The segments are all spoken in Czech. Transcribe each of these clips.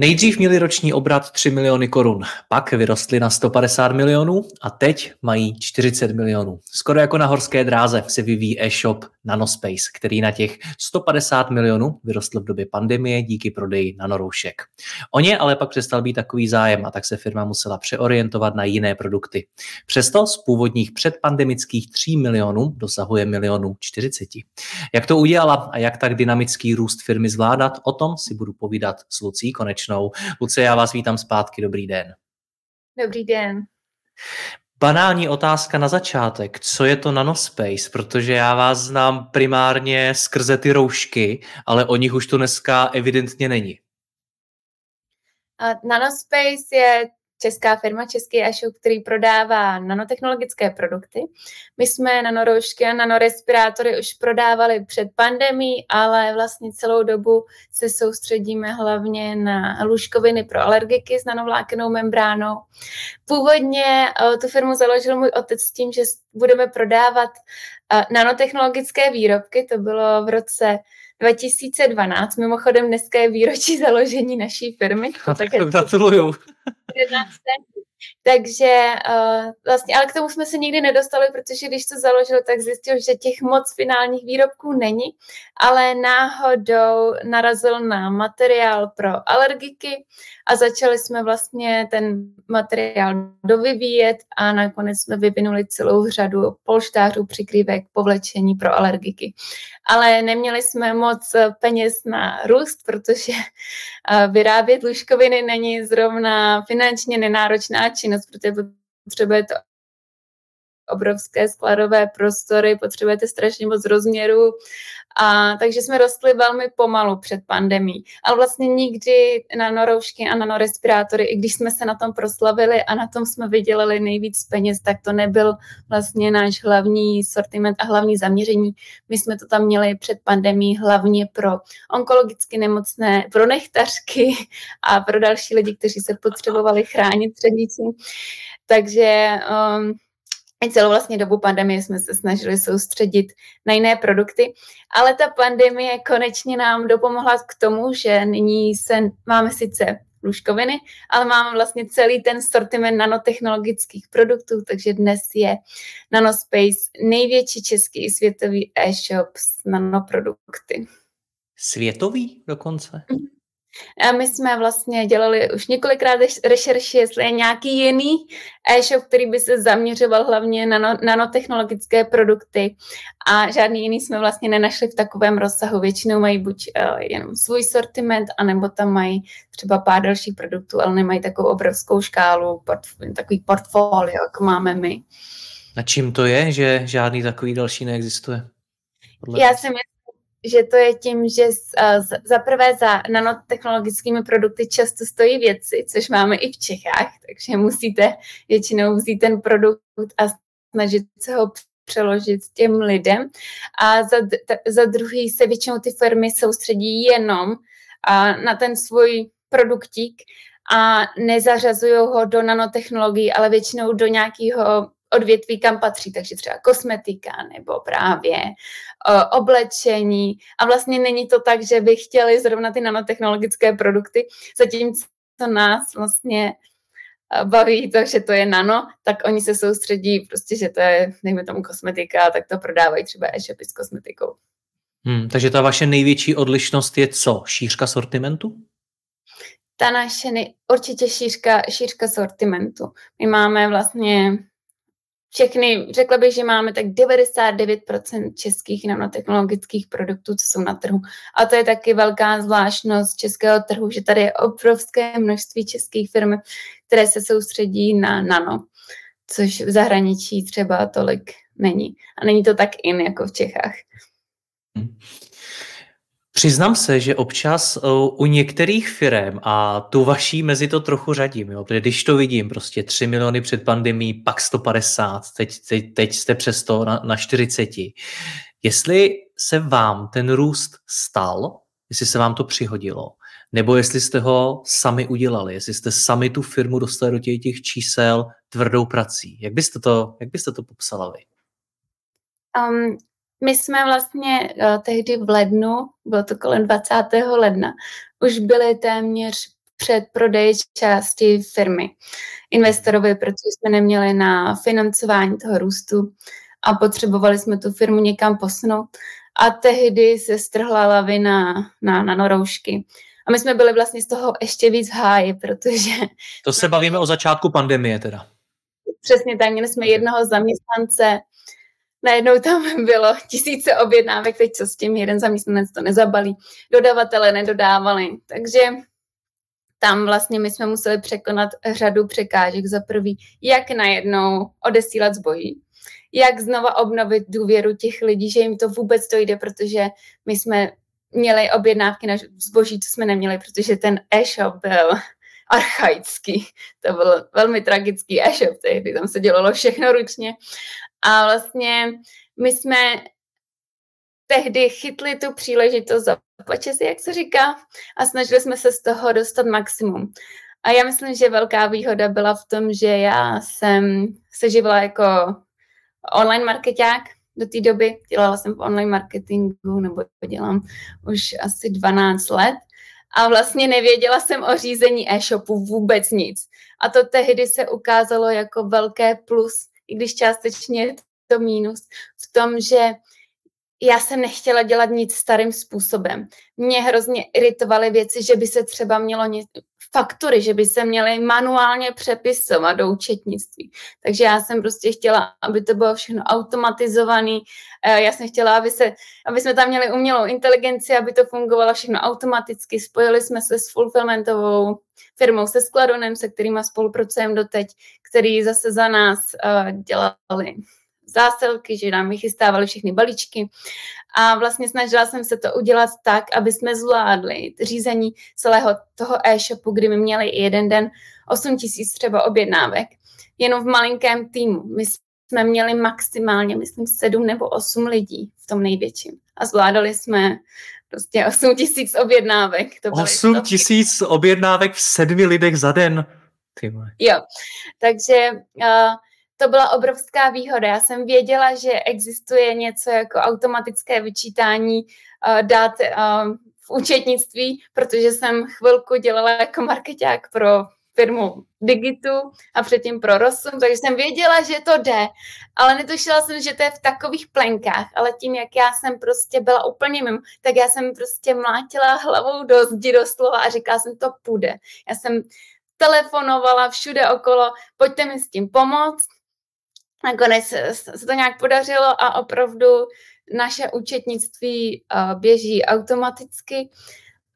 Nejdřív měli roční obrat 3 miliony korun, pak vyrostli na 150 milionů a teď mají 40 milionů. Skoro jako na horské dráze se vyvíjí e-shop Nanospace, který na těch 150 milionů vyrostl v době pandemie díky prodeji nanoroušek. O ně ale pak přestal být takový zájem a tak se firma musela přeorientovat na jiné produkty. Přesto z původních předpandemických 3 milionů dosahuje milionů 40. Jak to udělala a jak tak dynamický růst firmy zvládat, o tom si budu povídat s Lucí konečnou začnou. Lucie, já vás vítám zpátky, dobrý den. Dobrý den. Banální otázka na začátek. Co je to nanospace? Protože já vás znám primárně skrze ty roušky, ale o nich už to dneska evidentně není. Nanospace je česká firma, český e-shop, který prodává nanotechnologické produkty. My jsme nanoroušky a nanorespirátory už prodávali před pandemí, ale vlastně celou dobu se soustředíme hlavně na lůžkoviny pro alergiky s nanovlákenou membránou. Původně eh, tu firmu založil můj otec s tím, že budeme prodávat eh, nanotechnologické výrobky. To bylo v roce 2012. Mimochodem dneska je výročí založení naší firmy. Tak gratuluju. Takže uh, vlastně, ale k tomu jsme se nikdy nedostali, protože když to založil, tak zjistil, že těch moc finálních výrobků není, ale náhodou narazil na materiál pro alergiky a začali jsme vlastně ten materiál dovyvíjet a nakonec jsme vyvinuli celou řadu polštářů, přikrývek, povlečení pro alergiky. Ale neměli jsme moc peněz na růst, protože vyrábět lůžkoviny není zrovna finančně nenáročná činnost, protože potřebujete obrovské skladové prostory, potřebujete strašně moc rozměru, a takže jsme rostli velmi pomalu před pandemí. Ale vlastně nikdy na noroušky a nanorespirátory, i když jsme se na tom proslavili a na tom jsme vydělali nejvíc peněz, tak to nebyl vlastně náš hlavní sortiment a hlavní zaměření. My jsme to tam měli před pandemí hlavně pro onkologicky nemocné, pro nechtařky a pro další lidi, kteří se potřebovali chránit před vícím. Takže um, i celou vlastně dobu pandemie jsme se snažili soustředit na jiné produkty, ale ta pandemie konečně nám dopomohla k tomu, že nyní se máme sice lůžkoviny, ale máme vlastně celý ten sortiment nanotechnologických produktů, takže dnes je Nanospace největší český i světový e-shop s nanoprodukty. Světový dokonce? Mm-hmm. A my jsme vlastně dělali už několikrát rešerši, jestli je nějaký jiný e-shop, který by se zaměřoval hlavně na no, nanotechnologické produkty a žádný jiný jsme vlastně nenašli v takovém rozsahu. Většinou mají buď uh, jenom svůj sortiment, anebo tam mají třeba pár dalších produktů, ale nemají takovou obrovskou škálu, takový portfolio, jako máme my. A čím to je, že žádný takový další neexistuje? Já si myslím, že to je tím, že za prvé za nanotechnologickými produkty často stojí věci, což máme i v Čechách, takže musíte většinou vzít ten produkt a snažit se ho přeložit těm lidem. A za, za druhý se většinou ty firmy soustředí jenom na ten svůj produktík a nezařazují ho do nanotechnologií, ale většinou do nějakého odvětví, kam patří, takže třeba kosmetika nebo právě uh, oblečení. A vlastně není to tak, že by chtěli zrovna ty nanotechnologické produkty, zatímco nás vlastně baví to, že to je nano, tak oni se soustředí prostě, že to je, dejme tomu kosmetika, tak to prodávají třeba e-shopy s kosmetikou. Hmm, takže ta vaše největší odlišnost je co? Šířka sortimentu? Ta naše nej, určitě šířka, šířka sortimentu. My máme vlastně všechny, řekla bych, že máme tak 99% českých nanotechnologických produktů, co jsou na trhu. A to je taky velká zvláštnost českého trhu, že tady je obrovské množství českých firm, které se soustředí na nano, což v zahraničí třeba tolik není. A není to tak in jako v Čechách. Hmm. Přiznám se, že občas uh, u některých firm a tu vaší mezi to trochu řadím, jo, protože když to vidím, prostě 3 miliony před pandemí, pak 150, teď, teď, teď jste přes to na, na 40. Jestli se vám ten růst stal, jestli se vám to přihodilo, nebo jestli jste ho sami udělali, jestli jste sami tu firmu dostali do těch, těch čísel tvrdou prací. Jak byste to, jak byste to popsala vy? Um, my jsme vlastně uh, tehdy v lednu, bylo to kolem 20. ledna, už byli téměř před prodej části firmy investorovi, protože jsme neměli na financování toho růstu a potřebovali jsme tu firmu někam posunout. A tehdy se strhla lavina na, na noroušky. A my jsme byli vlastně z toho ještě víc v háji, protože... To se bavíme o začátku pandemie teda. Přesně tak, měli jsme jednoho zaměstnance, najednou tam bylo tisíce objednávek, teď co s tím, jeden zaměstnanec to nezabalí, dodavatele nedodávali, takže tam vlastně my jsme museli překonat řadu překážek. Za prvý, jak najednou odesílat zboží, jak znova obnovit důvěru těch lidí, že jim to vůbec dojde, protože my jsme měli objednávky na zboží, co jsme neměli, protože ten e-shop byl archaický. To byl velmi tragický e-shop tehdy, tam se dělalo všechno ručně a vlastně my jsme tehdy chytli tu příležitost za si, jak se říká, a snažili jsme se z toho dostat maximum. A já myslím, že velká výhoda byla v tom, že já jsem se živila jako online marketák do té doby. Dělala jsem v online marketingu, nebo dělám už asi 12 let. A vlastně nevěděla jsem o řízení e-shopu vůbec nic. A to tehdy se ukázalo jako velké plus, i když částečně je to mínus, v tom, že já jsem nechtěla dělat nic starým způsobem. Mě hrozně iritovaly věci, že by se třeba mělo ně, faktury, že by se měly manuálně přepisovat do účetnictví. Takže já jsem prostě chtěla, aby to bylo všechno automatizované. Eh, já jsem chtěla, aby, se, aby jsme tam měli umělou inteligenci, aby to fungovalo všechno automaticky. Spojili jsme se s fulfillmentovou firmou, se Skladonem, se kterými spolupracujeme doteď, který zase za nás uh, dělali zásilky, že nám vychystávali všechny balíčky a vlastně snažila jsem se to udělat tak, aby jsme zvládli řízení celého toho e-shopu, kdy my měli jeden den 8 tisíc třeba objednávek, jenom v malinkém týmu. My jsme měli maximálně, myslím, 7 nebo 8 lidí v tom největším a zvládali jsme prostě 8 tisíc objednávek. To 8 tisíc objednávek v sedmi lidech za den? Ty jo, takže uh, to byla obrovská výhoda. Já jsem věděla, že existuje něco jako automatické vyčítání uh, dát uh, v účetnictví, protože jsem chvilku dělala jako marketák pro firmu Digitu a předtím pro Rosum, takže jsem věděla, že to jde, ale netušila jsem, že to je v takových plenkách, ale tím, jak já jsem prostě byla úplně mimo, tak já jsem prostě mlátila hlavou do zdi doslova a říkala jsem, to půjde. Já jsem telefonovala všude okolo, pojďte mi s tím pomoct, nakonec se to nějak podařilo a opravdu naše účetnictví eh, běží automaticky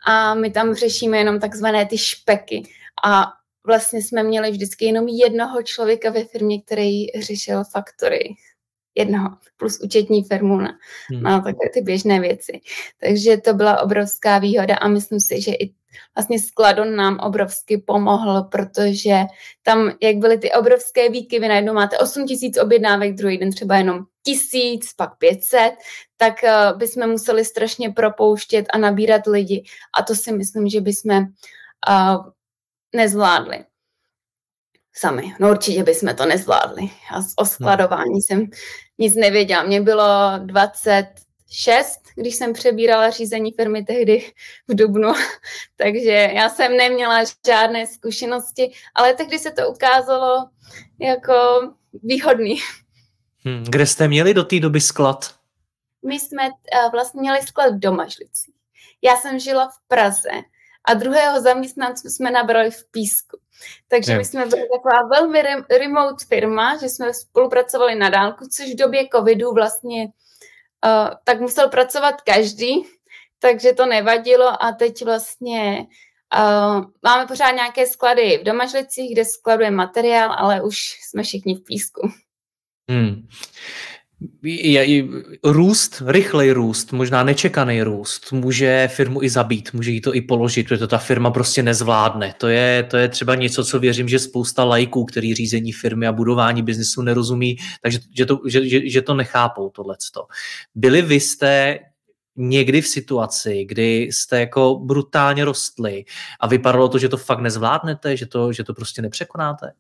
a my tam řešíme jenom takzvané ty špeky. A vlastně jsme měli vždycky jenom jednoho člověka ve firmě, který řešil faktory. Jednoho, plus účetní firmu na, hmm. na takové ty běžné věci. Takže to byla obrovská výhoda a myslím si, že i vlastně Skladon nám obrovsky pomohl, protože tam, jak byly ty obrovské výkyvy, najednou máte 8 tisíc objednávek, druhý den třeba jenom tisíc, pak 500, tak uh, bychom museli strašně propouštět a nabírat lidi a to si myslím, že bychom uh, nezvládli sami. No určitě bychom to nezvládli. A o skladování jsem nic nevěděla. Mně bylo 20, šest, když jsem přebírala řízení firmy tehdy v Dubnu, takže já jsem neměla žádné zkušenosti, ale tehdy se to ukázalo jako výhodný. Hmm, kde jste měli do té doby sklad? My jsme uh, vlastně měli sklad v Domažlici. Já jsem žila v Praze a druhého zaměstnance jsme nabrali v Písku. Takže my jsme byli taková velmi remote firma, že jsme spolupracovali na dálku, což v době covidu vlastně tak musel pracovat každý, takže to nevadilo a teď vlastně uh, máme pořád nějaké sklady v Domažlicích, kde skladujeme materiál, ale už jsme všichni v písku. Hmm je, je, růst, rychlej růst, možná nečekaný růst, může firmu i zabít, může jí to i položit, protože to ta firma prostě nezvládne. To je, to je třeba něco, co věřím, že spousta lajků, který řízení firmy a budování biznesu nerozumí, takže že to, že, že, že to nechápou tohleto. Byli vy jste někdy v situaci, kdy jste jako brutálně rostli a vypadalo to, že to fakt nezvládnete, že to, že to prostě nepřekonáte?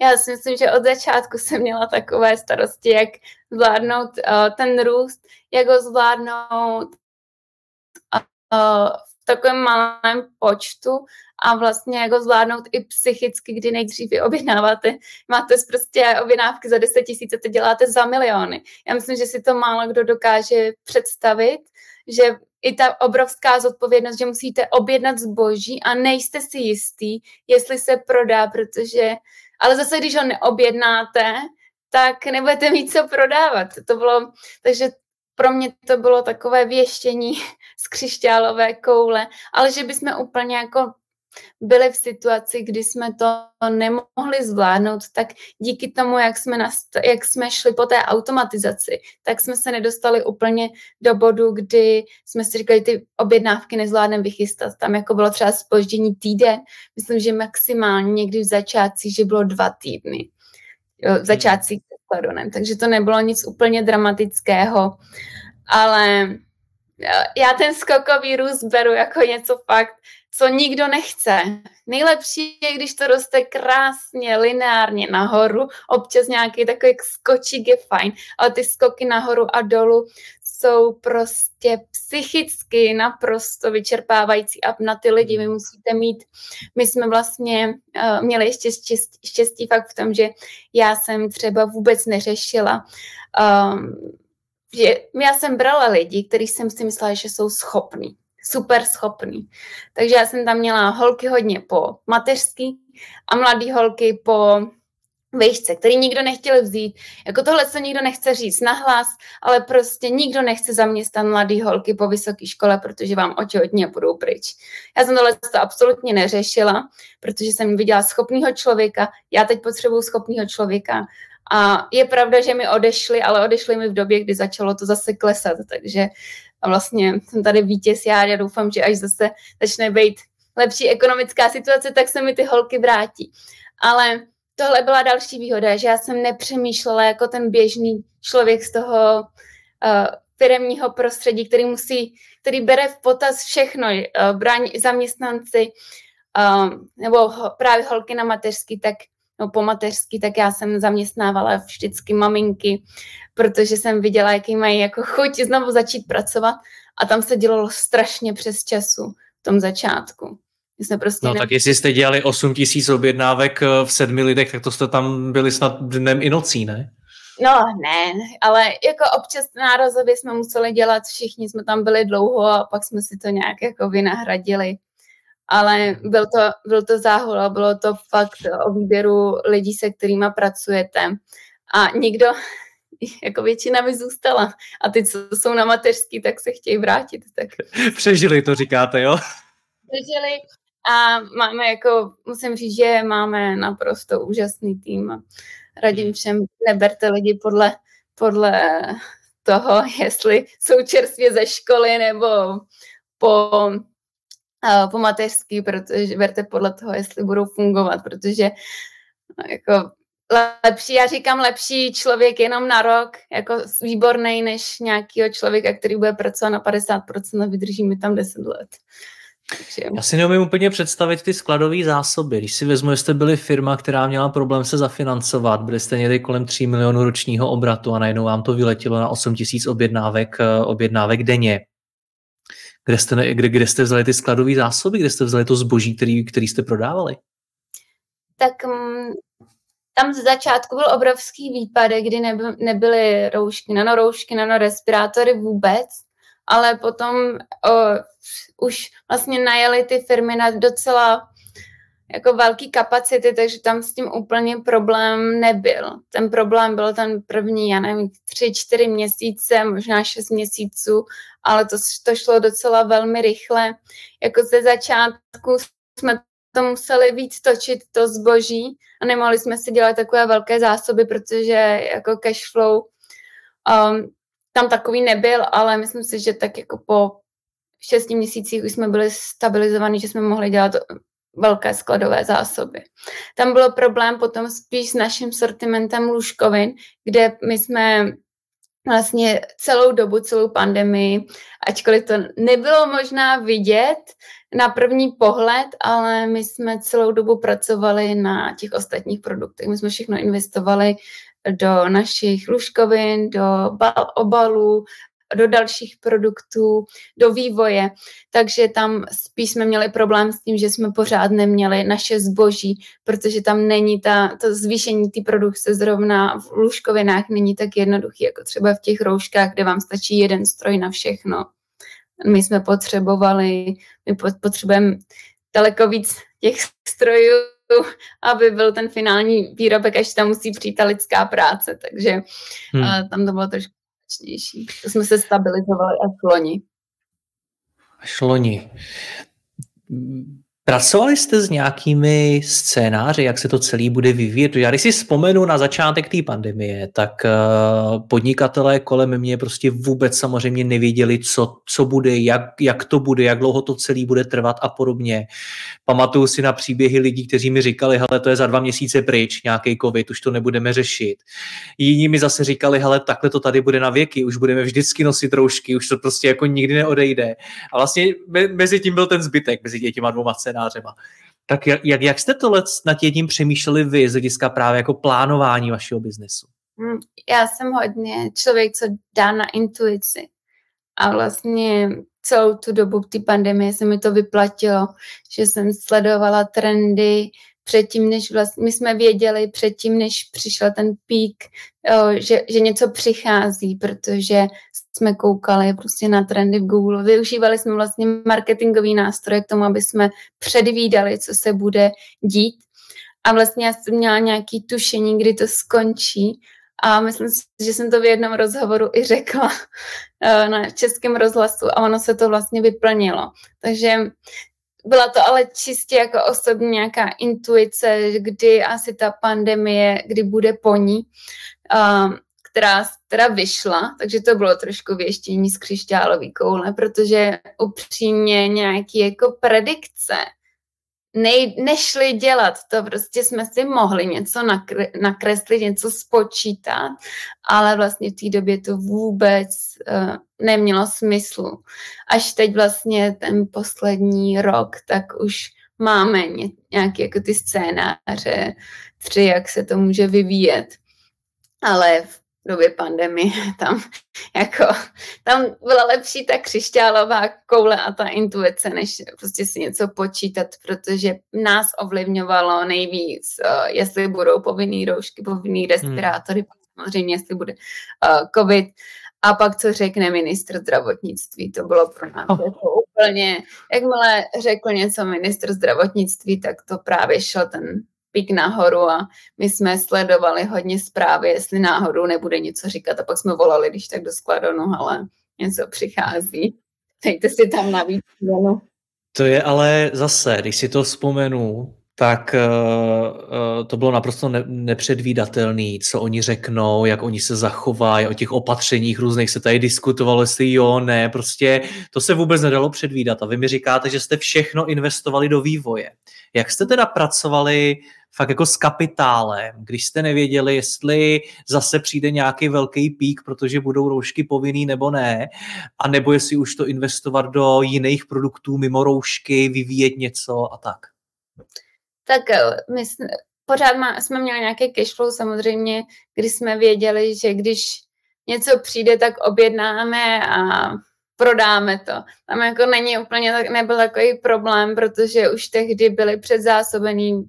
Já si myslím, že od začátku jsem měla takové starosti, jak zvládnout uh, ten růst, jak ho zvládnout uh, v takovém malém počtu a vlastně jak ho zvládnout i psychicky, kdy nejdřív objednáváte, máte prostě objednávky za 10 tisíc a to děláte za miliony. Já myslím, že si to málo kdo dokáže představit, že i ta obrovská zodpovědnost, že musíte objednat zboží a nejste si jistý, jestli se prodá, protože ale zase, když ho neobjednáte, tak nebudete mít co prodávat. To bylo, takže pro mě to bylo takové věštění z křišťálové koule, ale že bychom úplně jako byli v situaci, kdy jsme to nemohli zvládnout, tak díky tomu, jak jsme, nast- jak jsme šli po té automatizaci, tak jsme se nedostali úplně do bodu, kdy jsme si říkali, ty objednávky nezvládneme vychystat. Tam jako bylo třeba spoždění týden, myslím, že maximálně někdy v začátcích, že bylo dva týdny. Jo, v začátcích s takže to nebylo nic úplně dramatického, ale já ten skokový růst beru jako něco fakt, co nikdo nechce. Nejlepší je, když to roste krásně, lineárně nahoru, občas nějaký takový skočík je fajn, ale ty skoky nahoru a dolů jsou prostě psychicky naprosto vyčerpávající a na ty lidi vy musíte mít, my jsme vlastně uh, měli ještě štěstí, štěstí fakt v tom, že já jsem třeba vůbec neřešila um, že já jsem brala lidi, kteří jsem si myslela, že jsou schopní, super schopní. Takže já jsem tam měla holky hodně po mateřský a mladý holky po vejšce, který nikdo nechtěl vzít. Jako tohle se nikdo nechce říct nahlas, ale prostě nikdo nechce zaměstnat mladý holky po vysoké škole, protože vám oči hodně budou pryč. Já jsem tohle to absolutně neřešila, protože jsem viděla schopného člověka, já teď potřebuju schopného člověka a je pravda, že mi odešli, ale odešli mi v době, kdy začalo to zase klesat, takže a vlastně jsem tady vítěz já, já doufám, že až zase začne být lepší ekonomická situace, tak se mi ty holky vrátí. Ale tohle byla další výhoda, že já jsem nepřemýšlela jako ten běžný člověk z toho uh, firemního prostředí, který musí, který bere v potaz všechno, uh, brání zaměstnanci uh, nebo ho, právě holky na mateřský, tak no, po mateřský, tak já jsem zaměstnávala vždycky maminky, protože jsem viděla, jaký mají jako chuť znovu začít pracovat a tam se dělalo strašně přes času v tom začátku. jsme prostě no ne... tak jestli jste dělali 8 tisíc objednávek eh, v sedmi lidech, tak to jste tam byli snad dnem i nocí, ne? No ne, ale jako občas nárazově jsme museli dělat, všichni jsme tam byli dlouho a pak jsme si to nějak jako vynahradili ale byl to, byl to záhul a bylo to fakt o výběru lidí, se kterými pracujete. A nikdo, jako většina mi zůstala. A ty, co jsou na mateřský, tak se chtějí vrátit. Tak... Přežili to, říkáte, jo? Přežili a máme jako, musím říct, že máme naprosto úžasný tým. Radím všem, neberte lidi podle, podle toho, jestli jsou čerstvě ze školy nebo po po mateřský, protože berte podle toho, jestli budou fungovat, protože no, jako lepší, já říkám lepší člověk jenom na rok, jako výborný, než nějakého člověka, který bude pracovat na 50% a vydrží mi tam 10 let. Takže... Já si neumím úplně představit ty skladové zásoby. Když si vezmu, že jste byli firma, která měla problém se zafinancovat, byli jste někdy kolem 3 milionů ročního obratu a najednou vám to vyletělo na 8 tisíc objednávek, eh, objednávek denně kde jste, kde, kde jste vzali ty skladové zásoby, kde jste vzali to zboží, který, který jste prodávali? Tak um, tam z začátku byl obrovský výpadek, kdy neby, nebyly roušky, nanoroušky, nanorespirátory vůbec, ale potom o, už vlastně najeli ty firmy na docela jako velký kapacity, takže tam s tím úplně problém nebyl. Ten problém byl ten první, já nevím, tři, čtyři měsíce, možná šest měsíců, ale to, to šlo docela velmi rychle. Jako ze začátku jsme to museli víc točit, to zboží a nemohli jsme si dělat takové velké zásoby, protože jako cash flow um, tam takový nebyl, ale myslím si, že tak jako po šesti měsících už jsme byli stabilizovaní, že jsme mohli dělat velké skladové zásoby. Tam bylo problém potom spíš s naším sortimentem lůžkovin, kde my jsme vlastně celou dobu, celou pandemii, ačkoliv to nebylo možná vidět na první pohled, ale my jsme celou dobu pracovali na těch ostatních produktech. My jsme všechno investovali do našich lůžkovin, do obalů, do dalších produktů, do vývoje. Takže tam spíš jsme měli problém s tím, že jsme pořád neměli naše zboží, protože tam není ta, to zvýšení té produkce zrovna v lůžkovinách není tak jednoduchý, jako třeba v těch rouškách, kde vám stačí jeden stroj na všechno. My jsme potřebovali, my potřebujeme daleko víc těch strojů, aby byl ten finální výrobek, až tam musí přijít ta lidská práce, takže hmm. tam to bylo trošku náročnější. To jsme se stabilizovali až loni. Až loni. Pracovali jste s nějakými scénáři, jak se to celý bude vyvíjet? Já když si vzpomenu na začátek té pandemie, tak eh, podnikatelé kolem mě prostě vůbec samozřejmě nevěděli, co, co bude, jak, jak to bude, jak dlouho to celý bude trvat a podobně. Pamatuju si na příběhy lidí, kteří mi říkali, hele, to je za dva měsíce pryč, nějaký covid, už to nebudeme řešit. Jiní mi zase říkali, hele, takhle to tady bude na věky, už budeme vždycky nosit roušky, už to prostě jako nikdy neodejde. A vlastně mezi tím byl ten zbytek, mezi těma dvoma scénáři scénářema. Tak jak, jak, jak jste tohle nad tím přemýšleli vy z hlediska právě jako plánování vašeho biznesu? Hmm, já jsem hodně člověk, co dá na intuici. A vlastně celou tu dobu té pandemie se mi to vyplatilo, že jsem sledovala trendy, předtím, než vlastně, my jsme věděli předtím, než přišel ten pík, že, že něco přichází, protože jsme koukali prostě na trendy v Google. Využívali jsme vlastně marketingový nástroje k tomu, aby jsme předvídali, co se bude dít. A vlastně já jsem měla nějaký tušení, kdy to skončí. A myslím si, že jsem to v jednom rozhovoru i řekla na českém rozhlasu a ono se to vlastně vyplnilo. Takže byla to ale čistě jako osobní nějaká intuice, kdy asi ta pandemie, kdy bude po ní, um, která vyšla, takže to bylo trošku věštění z křišťálový koule, protože upřímně nějaký jako predikce nej, nešli dělat. To prostě jsme si mohli něco nakre, nakreslit, něco spočítat, ale vlastně v té době to vůbec uh, nemělo smyslu. Až teď vlastně ten poslední rok, tak už máme ně, nějaké jako ty scénáře, tři, jak se to může vyvíjet. Ale v době pandemie, tam jako, tam byla lepší ta křišťálová koule a ta intuice, než prostě si něco počítat, protože nás ovlivňovalo nejvíc, uh, jestli budou povinný roušky, povinný respirátory, hmm. samozřejmě, jestli bude uh, covid, a pak co řekne ministr zdravotnictví, to bylo pro nás oh. jako úplně, jakmile řekl něco ministr zdravotnictví, tak to právě šel ten pík nahoru a my jsme sledovali hodně zprávy, jestli náhodou nebude něco říkat a pak jsme volali, když tak do skladonu, ale něco přichází. Dejte si tam navíc. No. To je ale zase, když si to vzpomenu, tak uh, uh, to bylo naprosto ne- nepředvídatelné, co oni řeknou, jak oni se zachovají, o těch opatřeních různých se tady diskutovalo, jestli jo, ne, prostě to se vůbec nedalo předvídat. A vy mi říkáte, že jste všechno investovali do vývoje. Jak jste teda pracovali fakt jako s kapitálem, když jste nevěděli, jestli zase přijde nějaký velký pík, protože budou roušky povinný nebo ne, a nebo jestli už to investovat do jiných produktů mimo roušky, vyvíjet něco a tak? Tak eh, my jsme, pořád má, jsme měli nějaké cashflow samozřejmě, kdy jsme věděli, že když něco přijde, tak objednáme a prodáme to. Tam jako není úplně, nebyl takový problém, protože už tehdy byly předzásobený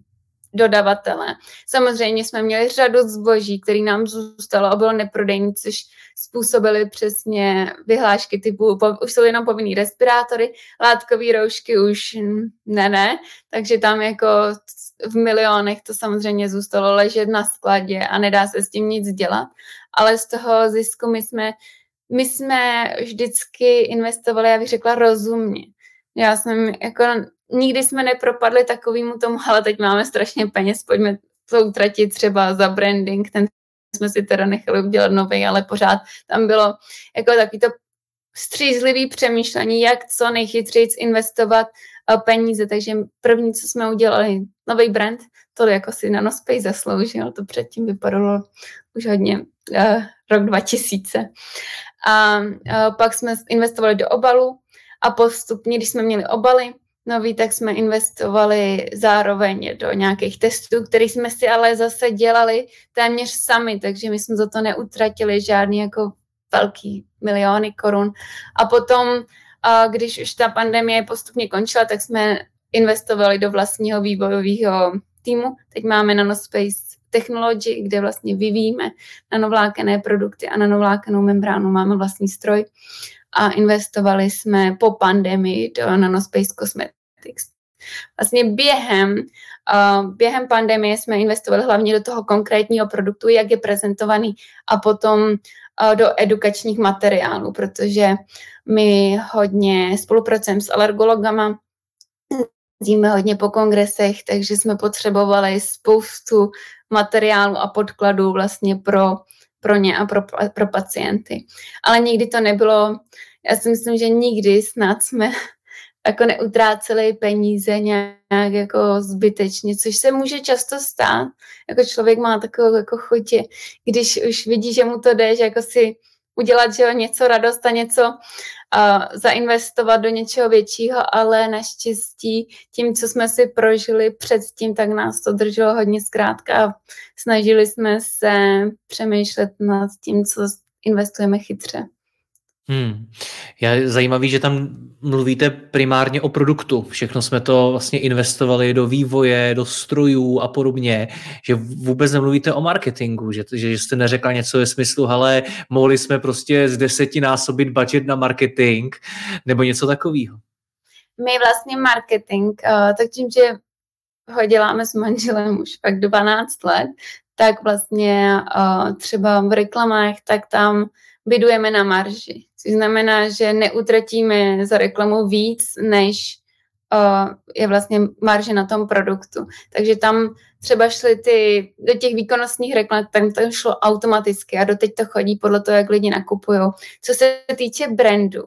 dodavatele. Samozřejmě jsme měli řadu zboží, který nám zůstalo a bylo neprodejný, což způsobily přesně vyhlášky typu, už jsou jenom povinný respirátory, látkové roušky už ne, ne, takže tam jako v milionech to samozřejmě zůstalo ležet na skladě a nedá se s tím nic dělat, ale z toho zisku my jsme, my jsme vždycky investovali, já bych řekla, rozumně. Já jsem jako nikdy jsme nepropadli takovýmu tomu, ale teď máme strašně peněz, pojďme to utratit třeba za branding, ten jsme si teda nechali udělat nový, ale pořád tam bylo jako takový to střízlivý přemýšlení, jak co nejchytřeji investovat eh, peníze. Takže první, co jsme udělali, nový brand, to jako si Nanospace zasloužil, to předtím vypadalo už hodně uh, rok 2000. A uh, pak jsme investovali do obalu a postupně, když jsme měli obaly, nový, tak jsme investovali zároveň do nějakých testů, které jsme si ale zase dělali téměř sami, takže my jsme za to neutratili žádný jako velký miliony korun. A potom, když už ta pandemie postupně končila, tak jsme investovali do vlastního vývojového týmu. Teď máme Nanospace Technology, kde vlastně vyvíjíme nanovlákené produkty a nanovlákenou membránu. Máme vlastní stroj a investovali jsme po pandemii do Nanospace Cosmetics. Vlastně během, uh, během pandemie jsme investovali hlavně do toho konkrétního produktu, jak je prezentovaný a potom uh, do edukačních materiálů, protože my hodně spolupracujeme s alergologama, jezdíme hodně po kongresech, takže jsme potřebovali spoustu materiálu a podkladů vlastně pro pro ně a pro, pro pacienty. Ale nikdy to nebylo, já si myslím, že nikdy snad jsme jako neutráceli peníze nějak jako zbytečně, což se může často stát. Jako člověk má takovou jako chutě, když už vidí, že mu to jde, že jako si udělat že jo, něco radost a něco uh, zainvestovat do něčeho většího, ale naštěstí tím, co jsme si prožili předtím, tak nás to drželo hodně zkrátka a snažili jsme se přemýšlet nad tím, co investujeme chytře. Hmm. Je zajímavý, že tam mluvíte primárně o produktu. Všechno jsme to vlastně investovali do vývoje, do strojů a podobně, že vůbec nemluvíte o marketingu, že, že jste neřekla něco ve smyslu, ale mohli jsme prostě z deseti násobit budget na marketing nebo něco takového. My vlastně marketing, uh, tak tím, že ho děláme s manželem už pak 12 let, tak vlastně uh, třeba v reklamách, tak tam bydujeme na marži. Což znamená, že neutratíme za reklamu víc, než uh, je vlastně marže na tom produktu. Takže tam třeba šly ty, do těch výkonnostních reklam, tam to šlo automaticky a doteď to chodí podle toho, jak lidi nakupují. Co se týče brandu,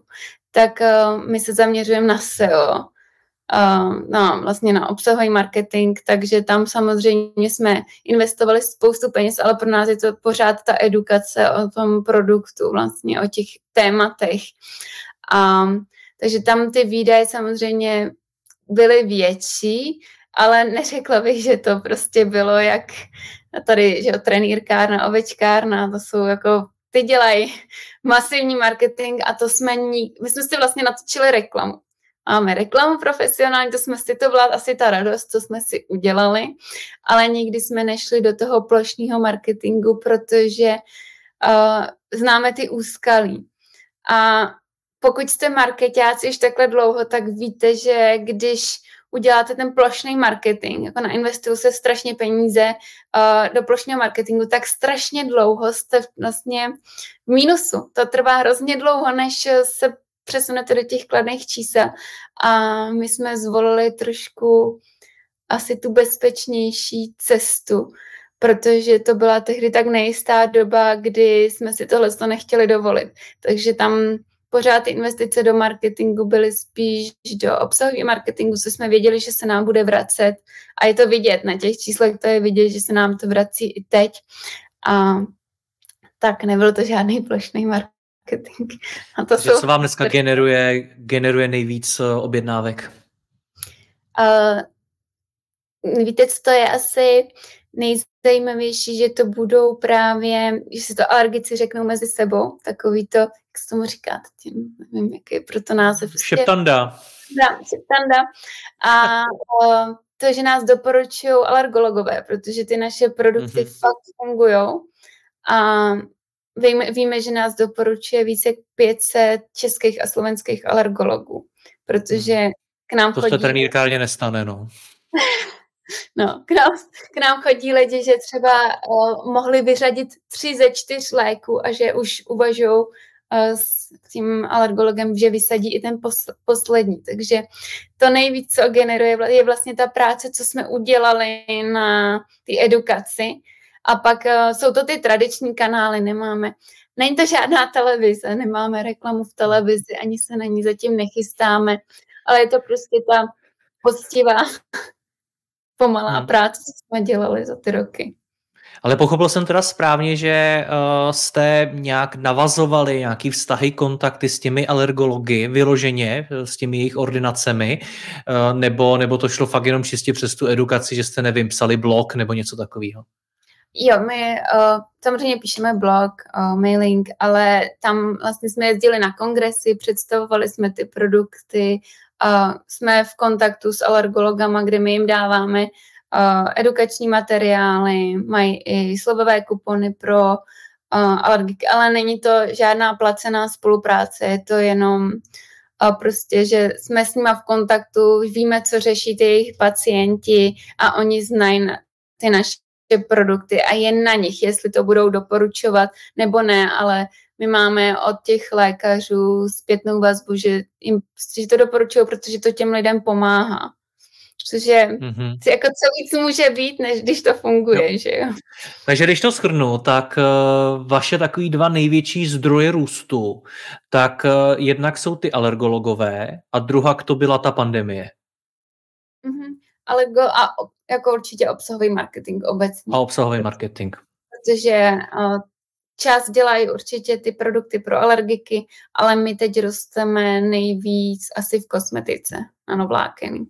tak uh, my se zaměřujeme na SEO, no, vlastně na obsahový marketing, takže tam samozřejmě jsme investovali spoustu peněz, ale pro nás je to pořád ta edukace o tom produktu, vlastně o těch tématech. A, takže tam ty výdaje samozřejmě byly větší, ale neřekla bych, že to prostě bylo jak tady, že jo, trenýrkárna, ovečkárna, to jsou jako ty dělají masivní marketing a to jsme, ní, my jsme si vlastně natočili reklamu máme reklamu profesionální, to jsme si, to byla asi ta radost, co jsme si udělali, ale nikdy jsme nešli do toho plošního marketingu, protože uh, známe ty úskalí. A pokud jste marketáci už takhle dlouho, tak víte, že když uděláte ten plošný marketing, jako nainvestují se strašně peníze uh, do plošného marketingu, tak strašně dlouho jste vlastně v mínusu. To trvá hrozně dlouho, než se přesunete do těch kladných čísel. A my jsme zvolili trošku asi tu bezpečnější cestu, protože to byla tehdy tak nejistá doba, kdy jsme si tohle to nechtěli dovolit. Takže tam pořád ty investice do marketingu byly spíš do obsahového marketingu, co jsme věděli, že se nám bude vracet. A je to vidět na těch číslech, to je vidět, že se nám to vrací i teď. A tak nebyl to žádný plošný marketing marketing. A to jsou... Co vám dneska generuje, generuje nejvíc eh, objednávek? Uh, víte, co to je asi nejzajímavější, že to budou právě, že si to alergici řeknou mezi sebou, takový to, jak se tomu říkáte, tím, nevím, jaký je pro to název. Prostě, šeptanda. Da, šeptanda. A uh, to, že nás doporučují alergologové, protože ty naše produkty mm-hmm. fakt fungují. A víme, víme, že nás doporučuje více jak 500 českých a slovenských alergologů, protože hmm. k nám to chodí... To se trenýrkárně nestane, no. no, k nám, k nám chodí lidi, že třeba uh, mohli vyřadit tři ze čtyř léků a že už uvažují uh, s tím alergologem, že vysadí i ten posl- poslední. Takže to nejvíc, co generuje, je vlastně ta práce, co jsme udělali na ty edukaci, a pak uh, jsou to ty tradiční kanály, nemáme. Není to žádná televize, nemáme reklamu v televizi, ani se na ní zatím nechystáme, ale je to prostě ta poctivá, pomalá hmm. práce, co jsme dělali za ty roky. Ale pochopil jsem teda správně, že uh, jste nějak navazovali nějaký vztahy, kontakty s těmi alergology vyloženě, eh, s těmi jejich ordinacemi, uh, nebo, nebo to šlo fakt jenom čistě přes tu edukaci, že jste, nevím, psali blog nebo něco takového? Jo, my uh, samozřejmě píšeme blog, uh, mailing, ale tam vlastně jsme jezdili na kongresy, představovali jsme ty produkty, uh, jsme v kontaktu s alergologama, kde my jim dáváme uh, edukační materiály, mají i slovové kupony pro uh, alergiky, ale není to žádná placená spolupráce, je to jenom uh, prostě, že jsme s nima v kontaktu, víme, co řeší ty jejich pacienti a oni znají ty naše produkty a je na nich, jestli to budou doporučovat nebo ne, ale my máme od těch lékařů zpětnou vazbu, že jim že to doporučují, protože to těm lidem pomáhá. Cože mm-hmm. jako co víc může být, než když to funguje, jo. že jo. Takže když to schrnu, tak uh, vaše takový dva největší zdroje růstu, tak uh, jednak jsou ty alergologové a druhá to byla ta pandemie. Mm-hmm. Alergo a jako určitě obsahový marketing obecně. A obsahový marketing. Protože uh, čas dělají určitě ty produkty pro alergiky, ale my teď rosteme nejvíc asi v kosmetice nanovlákený,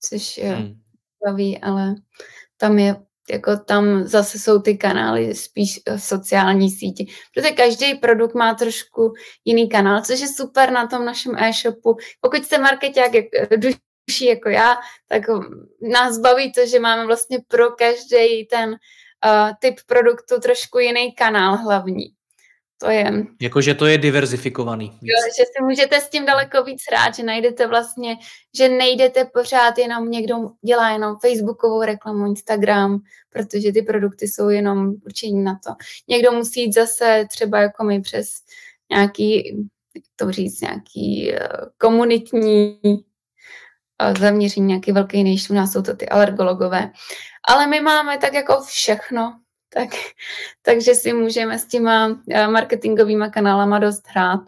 což je hmm. baví, ale tam je jako tam zase jsou ty kanály spíš v sociální síti. Protože každý produkt má trošku jiný kanál, což je super na tom našem e-shopu. Pokud jste marketák, jak duší jako já, tak nás baví to, že máme vlastně pro každý ten uh, typ produktu trošku jiný kanál hlavní. To je... Jakože to je diverzifikovaný. Jo, že si můžete s tím daleko víc rád, že najdete vlastně, že nejdete pořád jenom někdo dělá jenom Facebookovou reklamu, Instagram, protože ty produkty jsou jenom určení na to. Někdo musí jít zase třeba jako my přes nějaký, jak to říct, nějaký uh, komunitní zaměření nějaký velký než u nás jsou to ty alergologové. Ale my máme tak jako všechno, tak, takže si můžeme s těma eh, marketingovými kanálama dost hrát.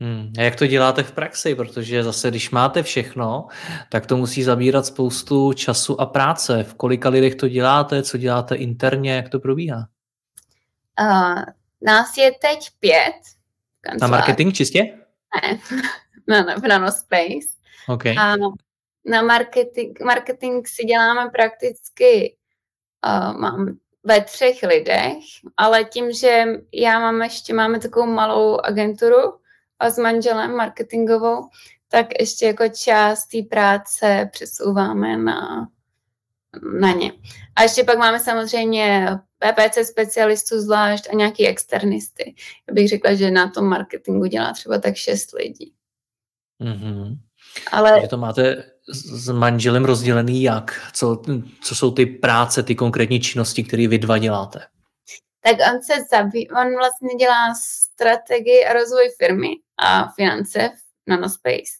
Hmm. A jak to děláte v praxi? Protože zase, když máte všechno, tak to musí zabírat spoustu času a práce. V kolika lidech to děláte? Co děláte interně? Jak to probíhá? Uh, nás je teď pět. Na marketing čistě? Ne, na, na, v Nanospace. Okay. A na marketing, marketing si děláme prakticky, uh, mám ve třech lidech, ale tím, že já mám ještě, máme takovou malou agenturu a s manželem marketingovou, tak ještě jako část té práce přesouváme na, na ně. A ještě pak máme samozřejmě PPC specialistů zvlášť a nějaký externisty. Já bych řekla, že na tom marketingu dělá třeba tak šest lidí. Mm-hmm. Ale... Takže to máte s manželem rozdělený jak? Co, co jsou ty práce, ty konkrétní činnosti, které vy dva děláte? Tak on se zabý, on vlastně dělá strategii a rozvoj firmy a finance v Nanospace.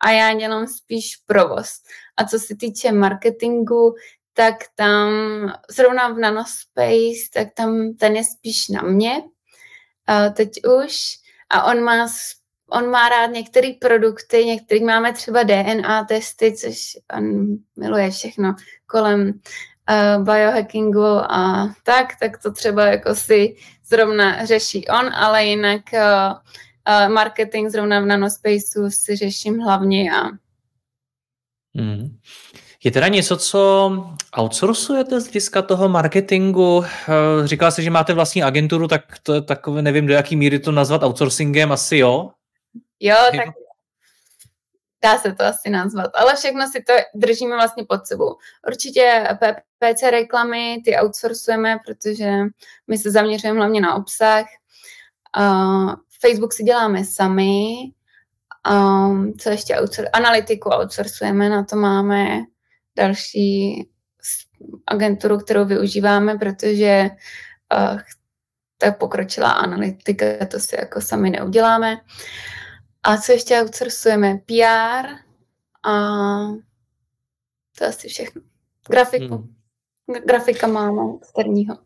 A já dělám spíš provoz. A co se týče marketingu, tak tam zrovna v Nanospace, tak tam ten je spíš na mě. Teď už. A on má on má rád některé produkty, některý máme třeba DNA testy, což on miluje všechno kolem uh, biohackingu a tak, tak to třeba jako si zrovna řeší on, ale jinak uh, uh, marketing zrovna v nanospaceu si řeším hlavně já. Hmm. Je teda něco, co outsourcujete z hlediska toho marketingu? Říkala jsi, že máte vlastní agenturu, tak to takové, nevím, do jaký míry to nazvat outsourcingem, asi jo? Jo, tak dá se to asi nazvat, ale všechno si to držíme vlastně pod sebou. Určitě PPC reklamy, ty outsourcujeme, protože my se zaměřujeme hlavně na obsah. Uh, Facebook si děláme sami, um, co ještě outsour- analytiku outsourcujeme, na to máme další agenturu, kterou využíváme, protože uh, ta pokročilá analytika, to si jako sami neuděláme. A co ještě outsourcujeme? PR a to asi všechno. Grafiku. Hmm. Grafika máme externího.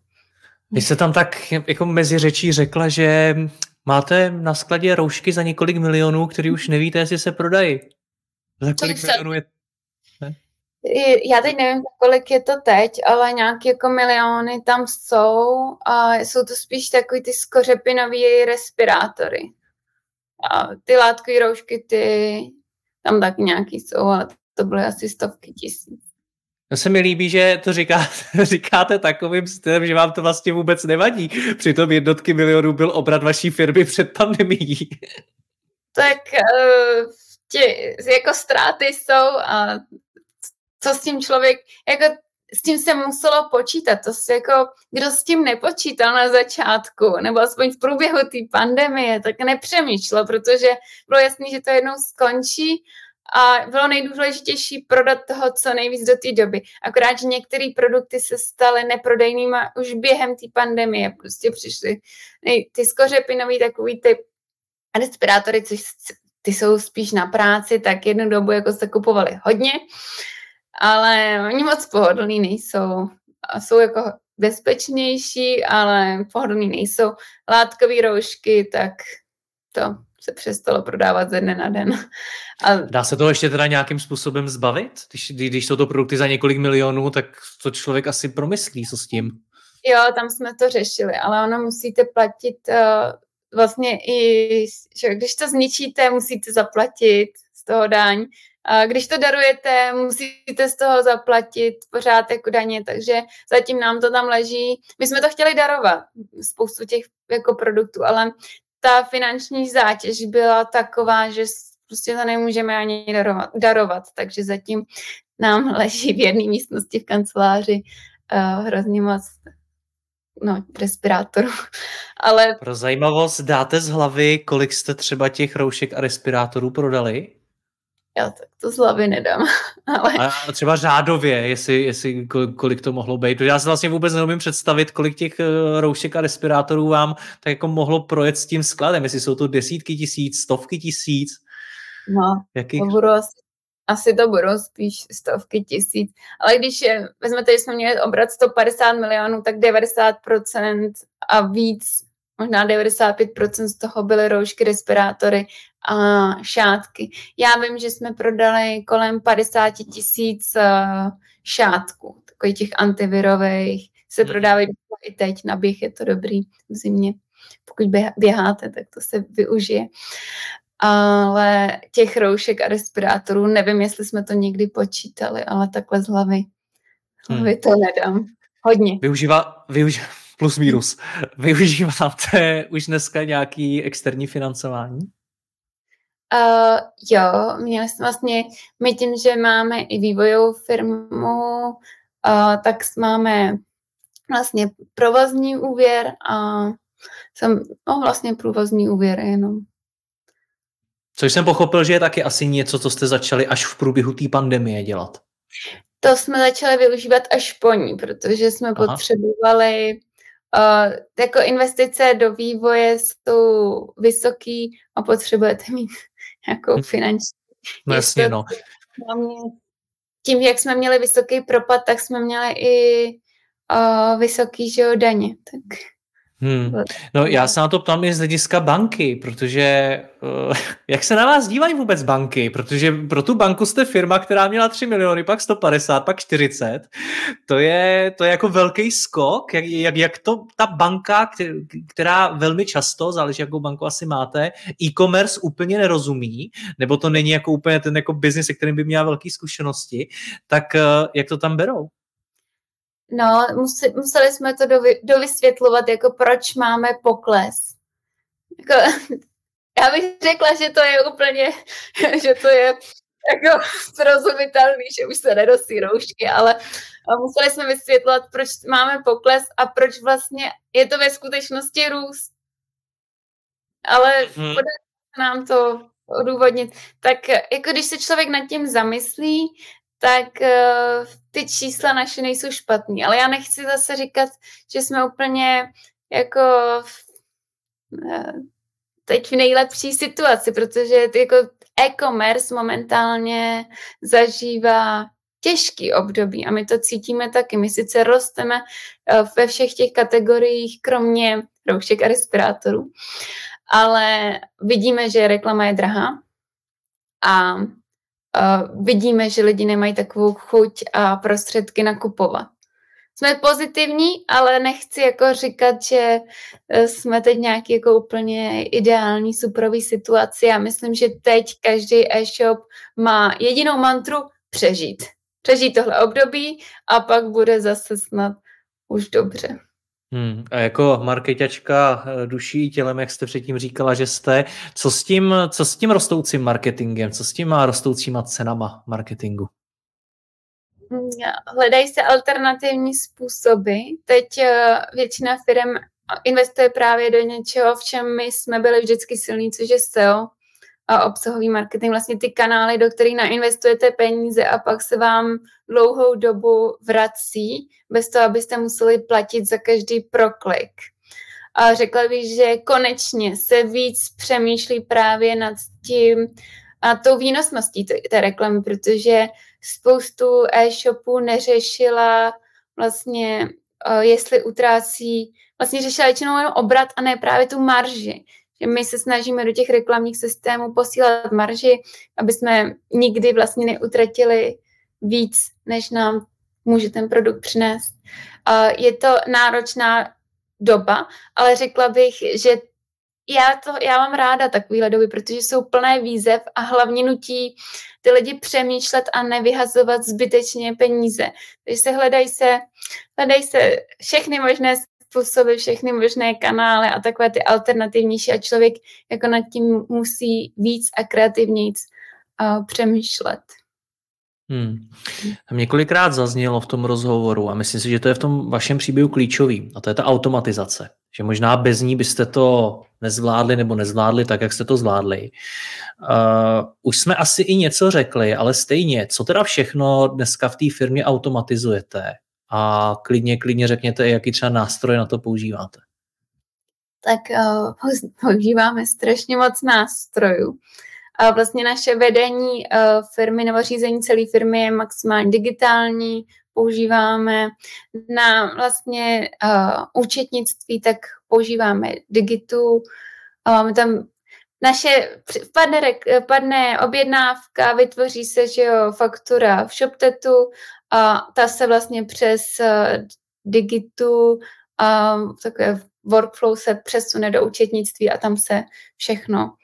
Vy jste tam tak jako mezi řečí řekla, že máte na skladě roušky za několik milionů, který už nevíte, jestli se prodají. Za kolik milionů je já teď nevím, kolik je to teď, ale nějaké jako miliony tam jsou a jsou to spíš takový ty skořepinové respirátory. A ty látkové roušky, ty tam taky nějaký jsou, ale to byly asi stovky tisíc. To se mi líbí, že to říkáte, říkáte takovým stylem, že vám to vlastně vůbec nevadí. Přitom jednotky milionů byl obrat vaší firmy před pandemií. Tak uh, tě, jako ztráty jsou a co s tím člověk, jako s tím se muselo počítat, to se jako, kdo s tím nepočítal na začátku, nebo aspoň v průběhu té pandemie, tak nepřemýšlel, protože bylo jasné, že to jednou skončí a bylo nejdůležitější prodat toho co nejvíc do té doby. Akorát, že některé produkty se staly neprodejnými už během té pandemie. Prostě přišly ty skořepinový takový ty respirátory, což ty jsou spíš na práci, tak jednu dobu jako se kupovali hodně ale oni moc pohodlní nejsou. A jsou jako bezpečnější, ale pohodlní nejsou. Látkové roušky, tak to se přestalo prodávat ze dne na den. A... Dá se to ještě teda nějakým způsobem zbavit? Když, když jsou to produkty za několik milionů, tak to člověk asi promyslí, co s tím. Jo, tam jsme to řešili, ale ono musíte platit uh, vlastně i, že když to zničíte, musíte zaplatit z toho daň když to darujete, musíte z toho zaplatit pořád jako daně, takže zatím nám to tam leží. My jsme to chtěli darovat, spoustu těch jako produktů, ale ta finanční zátěž byla taková, že prostě to nemůžeme ani darovat, darovat takže zatím nám leží v jedné místnosti v kanceláři uh, hrozně moc no, respirátorů. Ale... Pro zajímavost dáte z hlavy, kolik jste třeba těch roušek a respirátorů prodali? Já tak to z hlavy nedám. Ale... A třeba řádově, jestli, jestli kolik to mohlo být. Já si vlastně vůbec neumím představit, kolik těch eh, roušek a respirátorů vám tak jako mohlo projet s tím skladem, jestli jsou to desítky tisíc, stovky tisíc. No, Jaký... to budou asi, asi to budou spíš stovky tisíc. Ale když je, vezmete, že jsme měli obrat 150 milionů, tak 90% a víc možná 95% z toho byly roušky, respirátory a šátky. Já vím, že jsme prodali kolem 50 tisíc uh, šátků, takových těch antivirových, se hmm. prodávají i teď, na běh je to dobrý v zimě. Pokud běháte, tak to se využije. Ale těch roušek a respirátorů, nevím, jestli jsme to někdy počítali, ale takhle z hlavy. Z hlavy hmm. to nedám. Hodně. Využívá, využívá, plus minus. Využíváte už dneska nějaký externí financování? Uh, jo, měli jsme vlastně, my tím, že máme i vývojovou firmu, uh, tak máme vlastně provozní úvěr a jsem, no vlastně provozní úvěr jenom. Což jsem pochopil, že je taky asi něco, co jste začali až v průběhu té pandemie dělat. To jsme začali využívat až po ní, protože jsme Aha. potřebovali Uh, jako investice do vývoje jsou vysoký a potřebujete mít nějakou hm. finanční No jasně, no. Tím, jak jsme měli vysoký propad, tak jsme měli i uh, vysoký že daně. Tak Hmm. No já se na to ptám i z hlediska banky, protože uh, jak se na vás dívají vůbec banky? Protože pro tu banku jste firma, která měla 3 miliony, pak 150, pak 40. To je, to je jako velký skok, jak, jak, jak to ta banka, která velmi často, záleží jakou banku asi máte, e-commerce úplně nerozumí, nebo to není jako úplně ten jako biznis, se kterým by měla velké zkušenosti, tak uh, jak to tam berou? No, museli, museli jsme to dovy, dovysvětlovat, jako proč máme pokles. Jako, já bych řekla, že to je úplně, že to je jako srozumitelný, že už se nedosí roušky, ale museli jsme vysvětlovat, proč máme pokles a proč vlastně je to ve skutečnosti růst. Ale hmm. podaří nám to odůvodnit. Tak jako když se člověk nad tím zamyslí, tak uh, ty čísla naše nejsou špatný. Ale já nechci zase říkat, že jsme úplně jako uh, teď v nejlepší situaci, protože jako e-commerce momentálně zažívá těžký období a my to cítíme taky. My sice rosteme uh, ve všech těch kategoriích, kromě roušek a respirátorů, ale vidíme, že reklama je drahá a uh, vidíme, že lidi nemají takovou chuť a prostředky nakupovat. Jsme pozitivní, ale nechci jako říkat, že e, jsme teď nějaký jako úplně ideální superový situaci. Já myslím, že teď každý e-shop má jedinou mantru přežít. Přežít tohle období a pak bude zase snad už dobře. Hmm. A jako marketačka eh, duší tělem, jak jste předtím říkala, že jste, co s tím, co s tím rostoucím marketingem, co s těma rostoucíma cenama marketingu? Hmm, hledají se alternativní způsoby. Teď eh, většina firm investuje právě do něčeho, v čem my jsme byli vždycky silní, což je SEO a obsahový marketing, vlastně ty kanály, do kterých nainvestujete peníze a pak se vám dlouhou dobu vrací, bez toho, abyste museli platit za každý proklik. A řekla bych, že konečně se víc přemýšlí právě nad tím a tou výnosností té reklamy, protože spoustu e-shopů neřešila vlastně, jestli utrácí, vlastně řešila většinou jenom obrat a ne právě tu marži že my se snažíme do těch reklamních systémů posílat marži, aby jsme nikdy vlastně neutratili víc, než nám může ten produkt přinést. Je to náročná doba, ale řekla bych, že já, to, já mám ráda takovýhle doby, protože jsou plné výzev a hlavně nutí ty lidi přemýšlet a nevyhazovat zbytečně peníze. Takže se hledají se, hledají se všechny možné způsoby, všechny možné kanály a takové ty alternativnější a člověk jako nad tím musí víc a kreativnějc uh, přemýšlet. Hmm. Několikrát zaznělo v tom rozhovoru a myslím si, že to je v tom vašem příběhu klíčový a to je ta automatizace. Že možná bez ní byste to nezvládli nebo nezvládli tak, jak jste to zvládli. Uh, už jsme asi i něco řekli, ale stejně, co teda všechno dneska v té firmě automatizujete? A klidně, klidně řekněte, jaký třeba nástroje na to používáte. Tak uh, používáme strašně moc nástrojů. A vlastně naše vedení uh, firmy nebo řízení celé firmy je maximálně digitální, používáme na vlastně uh, účetnictví, tak používáme digitu, máme tam naše padne, padne objednávka, vytvoří se že jo, faktura v ShopTetu a ta se vlastně přes uh, digitu a takové workflow se přesune do účetnictví a tam se všechno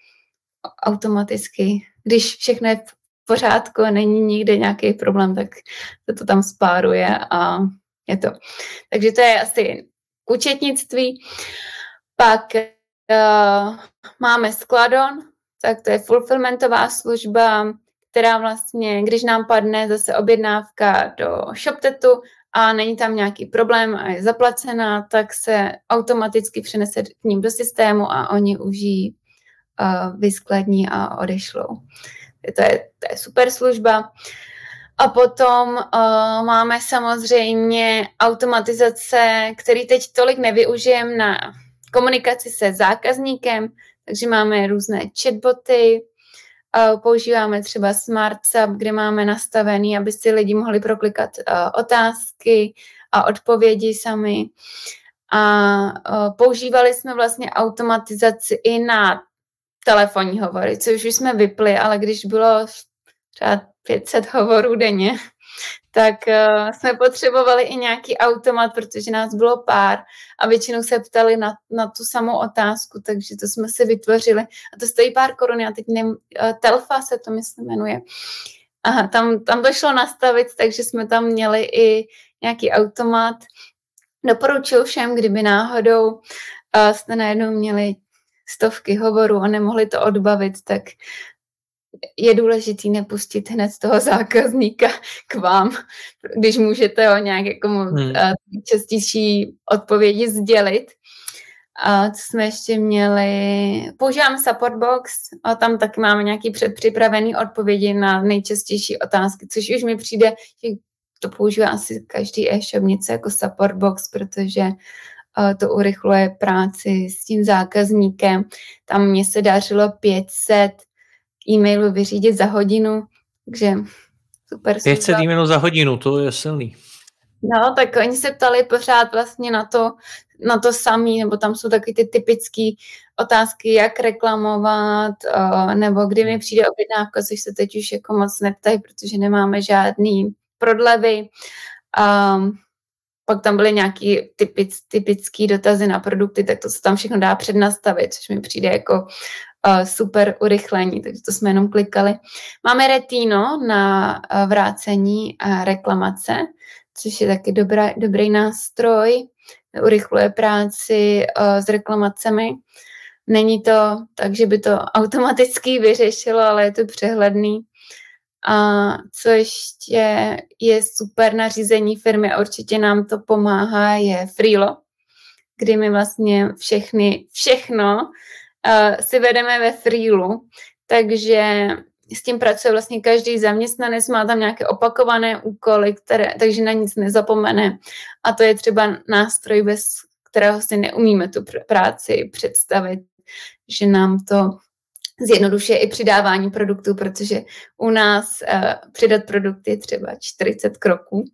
automaticky, když všechno je v pořádku a není nikde nějaký problém, tak se to tam spáruje a je to. Takže to je asi k účetnictví. Pak uh, máme Skladon, tak to je fulfillmentová služba, která vlastně, když nám padne zase objednávka do ShopTetu a není tam nějaký problém a je zaplacená, tak se automaticky přenese k ním do systému a oni už ji uh, vyskladní a odešlou. To je, to je super služba. A potom uh, máme samozřejmě automatizace, který teď tolik nevyužijem na komunikaci se zákazníkem, takže máme různé chatboty, používáme třeba SmartSub, kde máme nastavený, aby si lidi mohli proklikat otázky a odpovědi sami. A používali jsme vlastně automatizaci i na telefonní hovory, což už jsme vypli, ale když bylo třeba 500 hovorů denně, tak uh, jsme potřebovali i nějaký automat, protože nás bylo pár a většinou se ptali na, na tu samou otázku, takže to jsme si vytvořili. A to stojí pár korun, já teď nevím, uh, Telfa se to myslím jmenuje. A tam, tam to šlo nastavit, takže jsme tam měli i nějaký automat. Doporučuji všem, kdyby náhodou uh, jste najednou měli stovky hovorů a nemohli to odbavit, tak je důležitý nepustit hned toho zákazníka k vám, když můžete ho nějak jako hmm. častější odpovědi sdělit. A co jsme ještě měli? Používám Supportbox a tam taky máme nějaký předpřipravený odpovědi na nejčastější otázky, což už mi přijde, že to používá asi každý e-shop něco jako Supportbox, protože to urychluje práci s tím zákazníkem. Tam mě se dařilo 500 e-mailů vyřídit za hodinu, takže super. 500 e-mailů za hodinu, to je silný. No, tak oni se ptali pořád vlastně na to, na to samý, nebo tam jsou taky ty typické otázky, jak reklamovat, nebo kdy mi přijde objednávka, což se teď už jako moc neptají, protože nemáme žádný prodlevy. Um, pak tam byly nějaký typic, typický dotazy na produkty, tak to se tam všechno dá přednastavit, což mi přijde jako uh, super urychlení, takže to jsme jenom klikali. Máme Retino na uh, vrácení a reklamace, což je taky dobrá, dobrý nástroj, urychluje práci uh, s reklamacemi. Není to tak, že by to automaticky vyřešilo, ale je to přehledný. A co ještě je super nařízení firmy určitě nám to pomáhá, je Freelo, kdy my vlastně všechny, všechno uh, si vedeme ve Freelu, takže s tím pracuje vlastně každý zaměstnanec, má tam nějaké opakované úkoly, které, takže na nic nezapomene. A to je třeba nástroj, bez kterého si neumíme tu práci představit, že nám to zjednodušuje i přidávání produktů, protože u nás uh, přidat produkty je třeba 40 kroků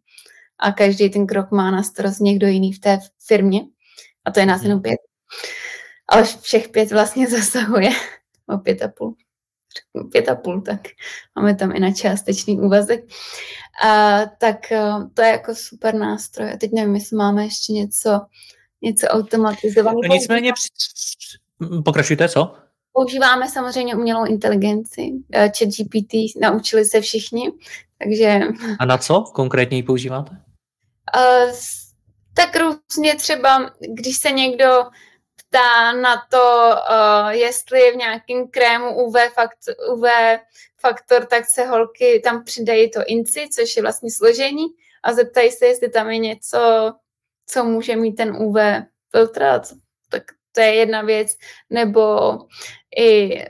a každý ten krok má na starost někdo jiný v té firmě a to je nás jenom hmm. pět. Ale všech pět vlastně zasahuje o pět a půl. Pět a půl, tak máme tam i na částečný úvazek. A, tak uh, to je jako super nástroj. A teď nevím, jestli máme ještě něco, něco automatizovaného. Nicméně, pokračujte, co? Používáme samozřejmě umělou inteligenci. Eh, chat GPT naučili se všichni, takže... A na co konkrétně ji používáte? Uh, tak různě třeba, když se někdo ptá na to, uh, jestli je v nějakém krému UV, fakt, UV faktor, tak se holky tam přidají to INCI, což je vlastně složení a zeptají se, jestli tam je něco, co může mít ten UV filtr, tak to je jedna věc, nebo i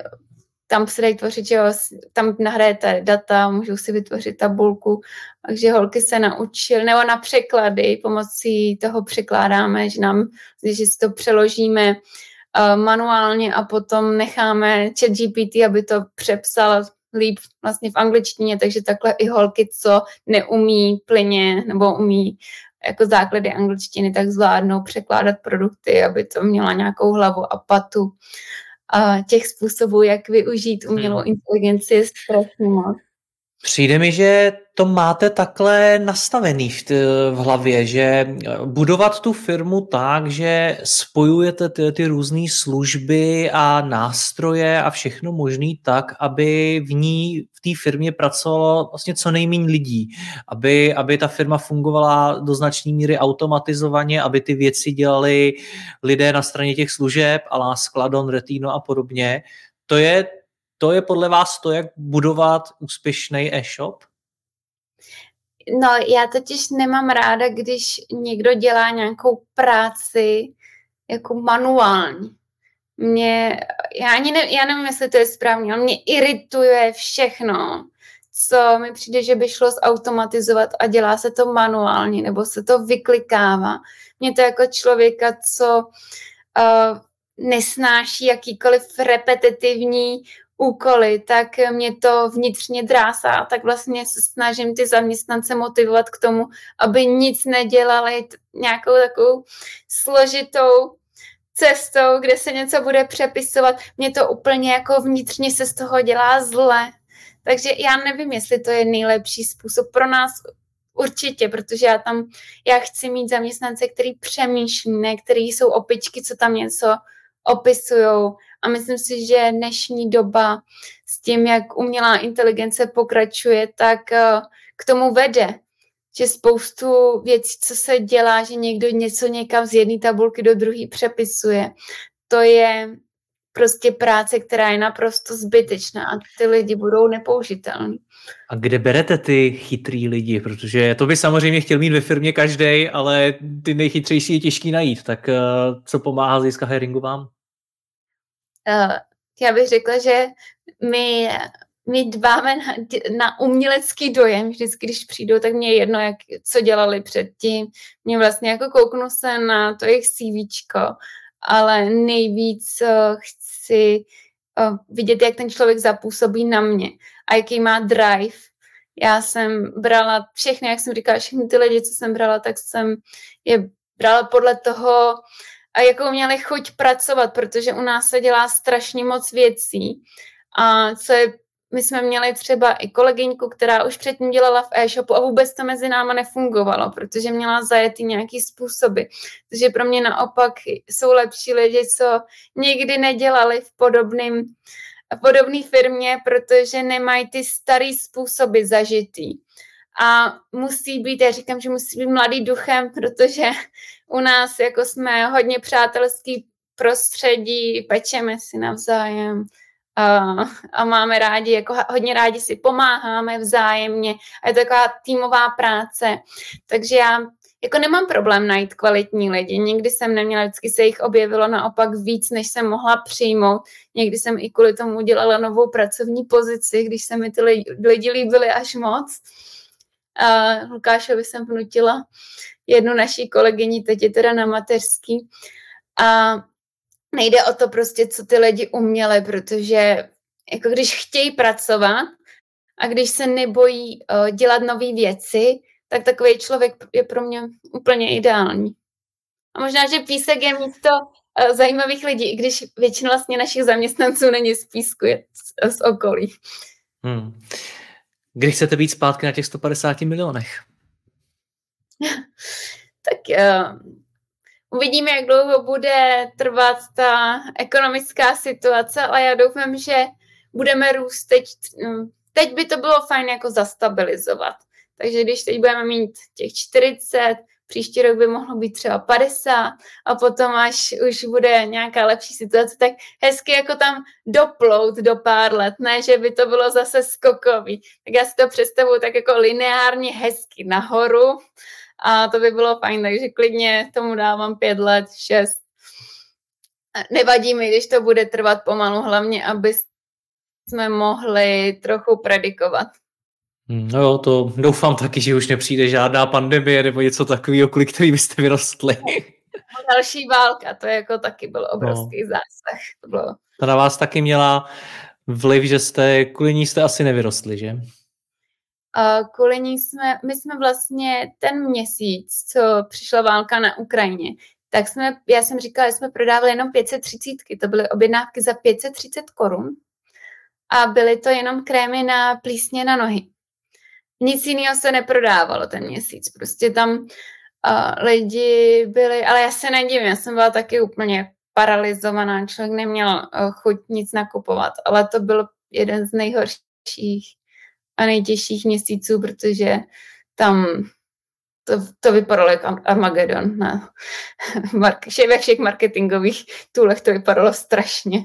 tam se dají tvořit, že jo, tam nahrajete data, můžou si vytvořit tabulku, takže holky se naučily, nebo na překlady, pomocí toho překládáme, že nám, že si to přeložíme uh, manuálně a potom necháme chat GPT, aby to přepsal líp vlastně v angličtině, takže takhle i holky, co neumí plyně nebo umí jako základy angličtiny, tak zvládnou překládat produkty, aby to měla nějakou hlavu a patu. A těch způsobů, jak využít umělou hmm. inteligenci je strašně moc. Přijde mi, že to máte takhle nastavený v, t- v hlavě, že eh, budovat tu firmu tak, že spojujete ty, ty různé služby a nástroje a všechno možný tak, aby v ní, v té firmě pracovalo vlastně co nejméně lidí, aby, aby ta firma fungovala do značné míry automatizovaně, aby ty věci dělali lidé na straně těch služeb, a Skladon, Retino a podobně. To je to je podle vás to, jak budovat úspěšný e-shop? No, já totiž nemám ráda, když někdo dělá nějakou práci jako manuální. Mě, já, ani ne, já nevím, jestli to je správně, ale mě irituje všechno, co mi přijde, že by šlo zautomatizovat a dělá se to manuálně, nebo se to vyklikává. Mě to jako člověka, co uh, nesnáší jakýkoliv repetitivní úkoly, tak mě to vnitřně drásá, tak vlastně se snažím ty zaměstnance motivovat k tomu, aby nic nedělali nějakou takovou složitou cestou, kde se něco bude přepisovat. Mě to úplně jako vnitřně se z toho dělá zle. Takže já nevím, jestli to je nejlepší způsob pro nás určitě, protože já tam, já chci mít zaměstnance, který přemýšlí, ne, který jsou opičky, co tam něco opisují a myslím si, že dnešní doba s tím, jak umělá inteligence pokračuje, tak eh, k tomu vede, že spoustu věcí, co se dělá, že někdo něco někam z jedné tabulky do druhé přepisuje, to je prostě práce, která je naprosto zbytečná a ty lidi budou nepoužitelní. A kde berete ty chytrý lidi? Protože to by samozřejmě chtěl mít ve firmě každý, ale ty nejchytřejší je těžký najít. Tak uh, co pomáhá z hiringu vám? Uh, já bych řekla, že my my dbáme na, na umělecký dojem, vždycky, když přijdou, tak mě je jedno, jak, co dělali předtím. Mě vlastně jako kouknu se na to jejich CVčko, ale nejvíc uh, chci uh, vidět, jak ten člověk zapůsobí na mě a jaký má drive. Já jsem brala všechny, jak jsem říkala, všechny ty lidi, co jsem brala, tak jsem je brala podle toho, a jakou měli chuť pracovat, protože u nás se dělá strašně moc věcí. A co je my jsme měli třeba i kolegyňku, která už předtím dělala v e-shopu a vůbec to mezi náma nefungovalo, protože měla zajetý nějaký způsoby. Takže pro mě naopak jsou lepší lidi, co nikdy nedělali v podobném v podobné firmě, protože nemají ty starý způsoby zažitý. A musí být, já říkám, že musí být mladý duchem, protože u nás jako jsme hodně přátelský prostředí, pečeme si navzájem, a, a máme rádi, jako hodně rádi si pomáháme vzájemně a je to taková týmová práce. Takže já jako nemám problém najít kvalitní lidi. Nikdy jsem neměla, vždycky se jich objevilo naopak víc, než jsem mohla přijmout. Někdy jsem i kvůli tomu udělala novou pracovní pozici, když se mi ty lidi líbily až moc. A Lukášovi jsem vnutila jednu naší kolegyni, teď je teda na mateřský. A nejde o to prostě, co ty lidi uměli, protože jako když chtějí pracovat a když se nebojí uh, dělat nové věci, tak takový člověk je pro mě úplně ideální. A možná, že písek je místo uh, zajímavých lidí, i když většina vlastně našich zaměstnanců není z písku, je z, z okolí. Hmm. Kdy chcete být zpátky na těch 150 milionech? tak uh, Uvidíme, jak dlouho bude trvat ta ekonomická situace, ale já doufám, že budeme růst teď. No, teď by to bylo fajn jako zastabilizovat. Takže když teď budeme mít těch 40, příští rok by mohlo být třeba 50 a potom, až už bude nějaká lepší situace, tak hezky jako tam doplout do pár let, ne, že by to bylo zase skokový. Tak já si to představuji tak jako lineárně hezky nahoru a to by bylo fajn, takže klidně tomu dávám pět let, šest. Nevadí mi, když to bude trvat pomalu, hlavně, aby jsme mohli trochu predikovat. Hmm, no jo, to doufám taky, že už nepřijde žádná pandemie nebo něco takového, kvůli který byste vyrostli. Další válka, to jako taky byl obrovský no. zásah. To, bylo... to na vás taky měla vliv, že jste, kvůli ní jste asi nevyrostli, že? kvůli ní jsme, my jsme vlastně ten měsíc, co přišla válka na Ukrajině, tak jsme, já jsem říkala, že jsme prodávali jenom 530, to byly objednávky za 530 korun a byly to jenom krémy na plísně na nohy. Nic jiného se neprodávalo ten měsíc, prostě tam uh, lidi byli, ale já se nedivím, já jsem byla taky úplně paralizovaná, člověk neměl uh, chuť nic nakupovat, ale to byl jeden z nejhorších a nejtěžších měsíců, protože tam to, to vypadalo jako Armageddon. Na mark- ve všech marketingových tůlech to vypadalo strašně,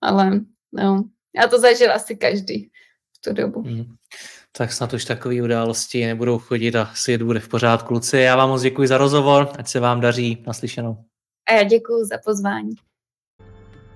ale no, já to zažil asi každý v tu dobu. Hmm. Tak snad už takové události nebudou chodit a svět bude v pořádku. Luci, já vám moc děkuji za rozhovor, ať se vám daří naslyšenou. A já děkuji za pozvání.